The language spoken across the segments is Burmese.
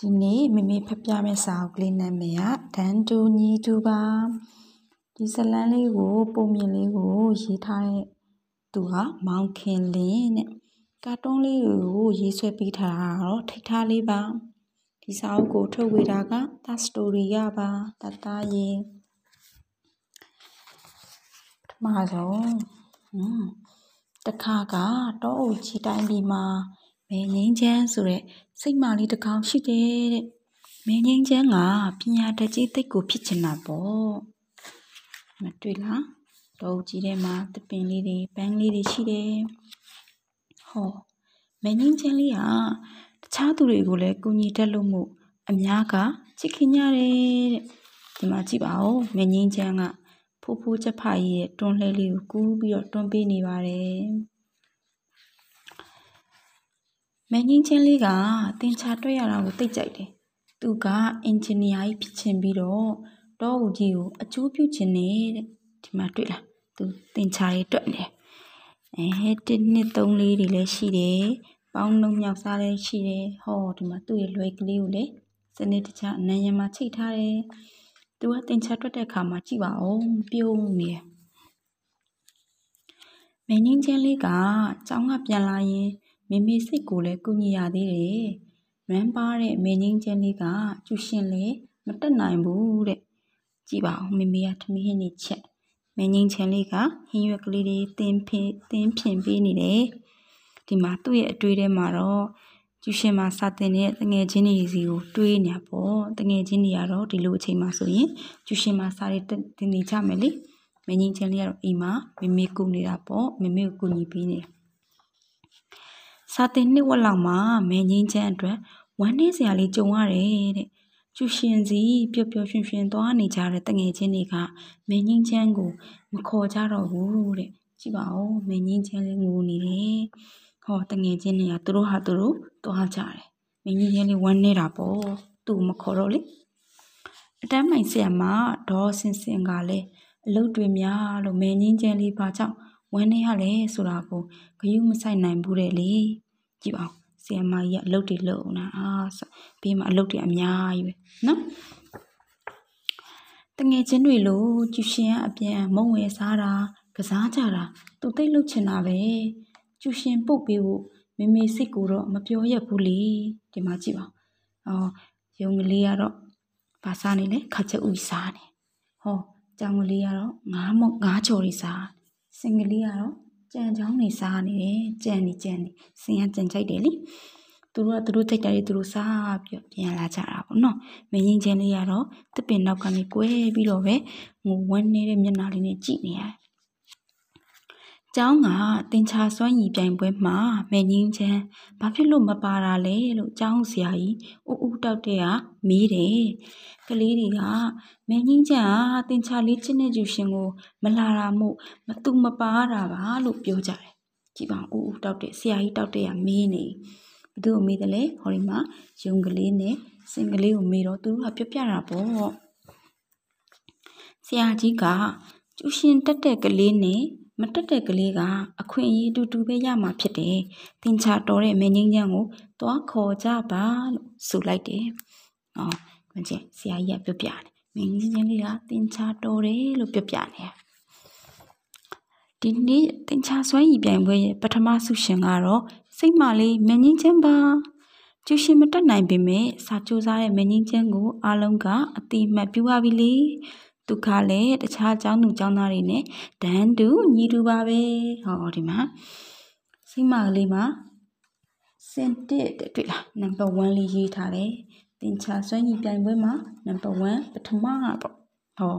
ဒီနေ့မမေဖတ်ပြမယ့်စာအုပ်ကလေးနာမည်ကဒန်တူညီတူပါဒီဇလန်းလေးကိုပုံမြင်လေးကိုရေးထားတဲ့သူကမောင်ခင်လင်းတဲ့ကာတွန်းလေးကိုရေးဆွဲပေးထားတာတော့ထိတ်ထားလေးပါဒီစာအုပ်ကိုထုတ်ဝေတာကတာစတိုရီရပါတတရင်ပထမဆုံးတခါကတော့အုပ်ကြီးတိုင်းပြည်မှာ မဲငင်းချမ်းဆိုတဲ့စိတ်မာလေးတစ်ကောင်ရှိတယ်တဲ့မဲငင်းချမ်းကပညာတတ်ကြီးတိတ်ကိုဖြစ်ချင်တာပေါ့မတွေ့လားတော့ကြီးထဲမှာတပင်လေးတွေပန်းလေးတွေရှိတယ်ဟောမဲငင်းချမ်းလေးကတခြားသူတွေကိုလည်းကူညီတတ်လို့မို့အများကချစ်ခင်ကြတယ်တဲ့ဒီမှာကြည့်ပါဦးမဲငင်းချမ်းကဖိုးဖိုးချက်ဖရဲ့တွန်းလှဲလေးကိုကူးပြီးတော့တွန်းပေးနေပါတယ် မင်းကြီးချင်းလေးကတင်ချာတွေ့ရတာကိုသိကြိုက်တယ်။သူကအင်ဂျင်နီယာကြီးဖြစ်ချင်ပြီးတော့တောဦးကြီးကိုအကျိုးပြုချင်နေတဲ့ဒီမှာတွေ့လားသူတင်ချာရေးတွက်နေအဲတစ်နှစ်သုံးလေးတွေလည်းရှိတယ်။ပေါင်းလုံးမြောက်စားလည်းရှိတယ်။ဟောဒီမှာသူ့ရဲ့လွယ်ကလေးကိုလေစနစ်တကျအနံရံမှာချိတ်ထားတယ်။သူကတင်ချာတွက်တဲ့အခါမှာကြည့်ပါဦးပြုံးနေတယ်။မင်းကြီးချင်းလေးကကျောင်းကပြန်လာရင် မေမေစိတ်ကိုလည်းကူညီရသေးတယ်။ရမ်းပါတဲ့မင်းချင်းချင်းလေးကကျူရှင်လေမတက်နိုင်ဘူးတဲ့။ကြည့်ပါဦးမေမေကထမင်းဟင်းနေချက်။မင်းချင်းချင်းလေးကဟင်းရွက်ကလေးတွေတင်းဖင်တင်းဖြင်ပေးနေတယ်။ဒီမှာသူ့ရဲ့အတွေ့ထဲမှာတော့ကျူရှင်မှာစာတင်တဲ့တငယ်ချင်းတွေစီကိုတွေးနေပေါ့။တငယ်ချင်းတွေကတော့ဒီလိုအချိန်မှာဆိုရင်ကျူရှင်မှာစာတွေတင်နေကြမယ်လေ။မင်းချင်းချင်းလေးကတော့အိမ်မှာမေမေကူနေတာပေါ့။မေမေကိုကူညီပေးနေတယ် စာတင်နှစ်ဝက်လောက်မှာမဲငင်းချမ်းအတွက်ဝမ်းနည်းစရာလေးကြုံရတယ်တဲ့ကျူရှင်စီပျော်ပျော်ရွှင်ရွှင်သွားနေကြတဲ့တငယ်ချင်းတွေကမဲငင်းချမ်းကိုမခေါ်ကြတော့ဘူးတဲ့ကြည့်ပါဦးမဲငင်းချမ်းလေးငိုနေတယ်ဟောတငယ်ချင်းတွေကသူတို့ဟာသူတို့သွားကြတယ်မင်းကြီးချင်းလေးဝမ်းနေတာပေါ့သူ့မခေါ်တော့လေအတန်းမိုင်ဆရာမဒေါ်စင်စင်ကလည်းအလုပ်တွေများလို့မင်းကြီးချင်းလေးဘာကြောင့်ဝမ်းနေရလဲဆိုတာကိုဂယုမဆိုင်နိုင်ဘူးတဲ့လေ ကြည့်ပါဦးဆီယမကြီးကအလုပ်တွေလုပ်နေတာအာဘေးမှာအလုပ်တွေအများကြီးပဲနော်တငယ်ချင်းတွေလို့ကျူရှင်ကအပြန်မုံဝယ်စားတာကစားကြတာသူသိလုပ်ချင်တာပဲကျူရှင်ပုတ်ပေးဖို့မေမေစိတ်ကိုတော့မပြောရဘူးလေဒီမှာကြည့်ပါအော်ရုံကလေးကတော့ဘာစားနေလဲခါချက်ဥစားနေဟောကြောင်ကလေးကတော့ငါးမငါးချော်လေးစားစင်ကလေးကတော့ ကြံချောင်းနေစားနေတယ်ကြံနေကြံနေစင်ကကြံကြိုက်တယ်လေသူတို့ကသူတို့ကြိုက်တယ်သူတို့စားပြီးပြန်လာကြတာပေါ့နော်မင်းကြီးချင်းလေးကတော့တပင်နောက်ကနေကွဲပြီးတော့ပဲငိုဝမ်းနေတဲ့မျက်နှာလေးနဲ့ကြည့်နေရတယ် ကျောင်းကတင်ချာစွမ်းရည်ပြိုင်ပွဲမှာမဲငင်းချမ်းဘာဖြစ်လို့မပါတာလဲလို့ကျောင်းဆရာကြီးဦးဦးတောက်တဲ့ကမေးတယ်ကလေးတွေကမင်းကြီးချမ်းဟာတင်ချာလေးချစ်နေကျူရှင်ကို မလာတာမို့မသူမပါတာပါလို့ပြောကြတယ်ကြည့်ပါဦးဦးတောက်တဲ့ဆရာကြီးတောက်တဲ့ကမေးနေဘသူ့ကိုမေးတယ်လဲဟောဒီမှာယုံကလေးနဲ့စင်ကလေးကိုမေးတော့သူတို့ကပြောပြတာပေါ့ဆရာကြီးကကျူရှင်တက်တဲ့ကလေးနဲ့ မတက်တဲ့ကလေးကအခွင့်အရေးတူတူပဲရမှာဖြစ်တယ်။သင်ချာတော်တဲ့မင်းကြီးချမ်းကိုသွားခေါ်ကြပါလို့ဆိုလိုက်တယ်။အော်ခွင့်ကျဆရာကြီးကပြောပြတယ်။မင်းကြီးချမ်းလေးကသင်ချာတော်တယ်လို့ပြောပြနေတယ်။ဒီနေ့သင်ချာစွမ်းရည်ပြိုင်ပွဲရဲ့ပထမဆုရှင်ကတော့စိတ်မလေးမင်းကြီးချမ်းပါကျူရှင်မတက်နိုင်ပေမဲ့စာကြိုးစားတဲ့မင်းကြီးချမ်းကိုအားလုံးကအတိမတ်ပြုပါပြီလေ သူကလည်းတခြားကျောင်းသူကျောင်းသားတွေနဲ့တန်းတူညီတူပါပဲဟောဒီမှာစိမကလေးမှာစင်တစ်တွေ့လားနံပါတ်1လေးရေးထားတယ်တင်ချာစွမ်းရည်ပြိုင်ပွဲမှာနံပါတ်1ပထမပေါ့ဟော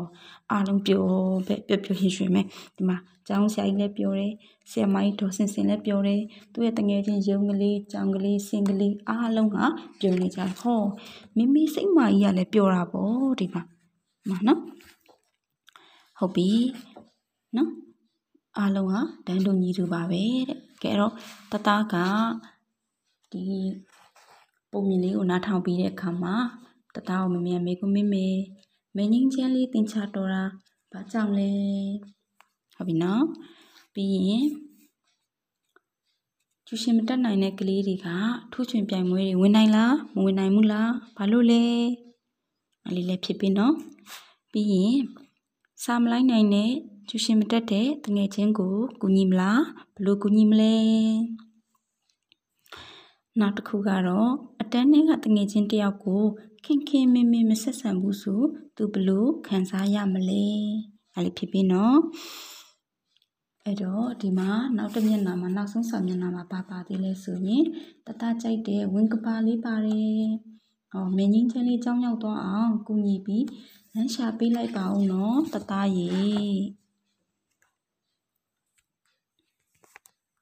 အားလုံးပြောပဲပြောပြောရှင်ရှင်ပဲဒီမှာကျောင်းဆရာကြီးလည်းပြောတယ်ဆရာမကြီးဒေါ်စင်စင်လည်းပြောတယ်သူ့ရဲ့တငယ်ချင်းရုံကလေးကျောင်းကလေးစင်ကလေးအားလုံးကပြောနေကြဟောမိမိစိတ်မကြီးကလည်းပြောတာပေါ့ဒီမှာမနော် ဟုတ်ပြီနော်အားလုံးဟာတန်းတူညီတူပါပဲတဲ့ကဲတော့တသားကဒီပုံမြင်လေးကိုနားထောင်ပြီးတဲ့အခါမှာတသားကိုမမြန်မေကိုမေမေမင်းကြီးချမ်းလေးတင်ချတော်တာဘာကြောင့်လဲဟုတ်ပြီနော်ပြီးရင်ကျူရှင်မတက်နိုင်တဲ့ကလေးတွေကထူးချွန်ပြိုင်ပွဲတွေဝင်နိုင်လားမဝင်နိုင်ဘူးလားဘာလို့လဲအလေးလည်းဖြစ်ပြီနော်ပြီးရင် စာမလိုက်နိုင်တဲ့ကျူရှင်မတက်တဲ့တငယ်ချင်းကိုကူညီမလားဘလို့ကူညီမလဲနောက်တစ်ခုကတော့အတန်းထဲကတငယ်ချင်းတယောက်ကိုခင်ခင်မင်းမင်းမဆက်ဆံဘူးဆိုသူဘလို့ခံစားရမလဲအဲ့လေးဖြစ်ပြီနော်အဲ့တော့ဒီမှာနောက်တစ်မျက်နှာမှာနောက်ဆုံးစာမျက်နှာမှာပါပါသေးလဲဆိုရင်တတကြိုက်တဲ့ဝင်းကပါလေးပါတယ်။ဟောမင်းကြီးချင်းလေးကြောင်းရောက်သွားအောင်ကုညီပြီး လမ်းရှာပေးလိုက်ပါဦးနော်တတရေ။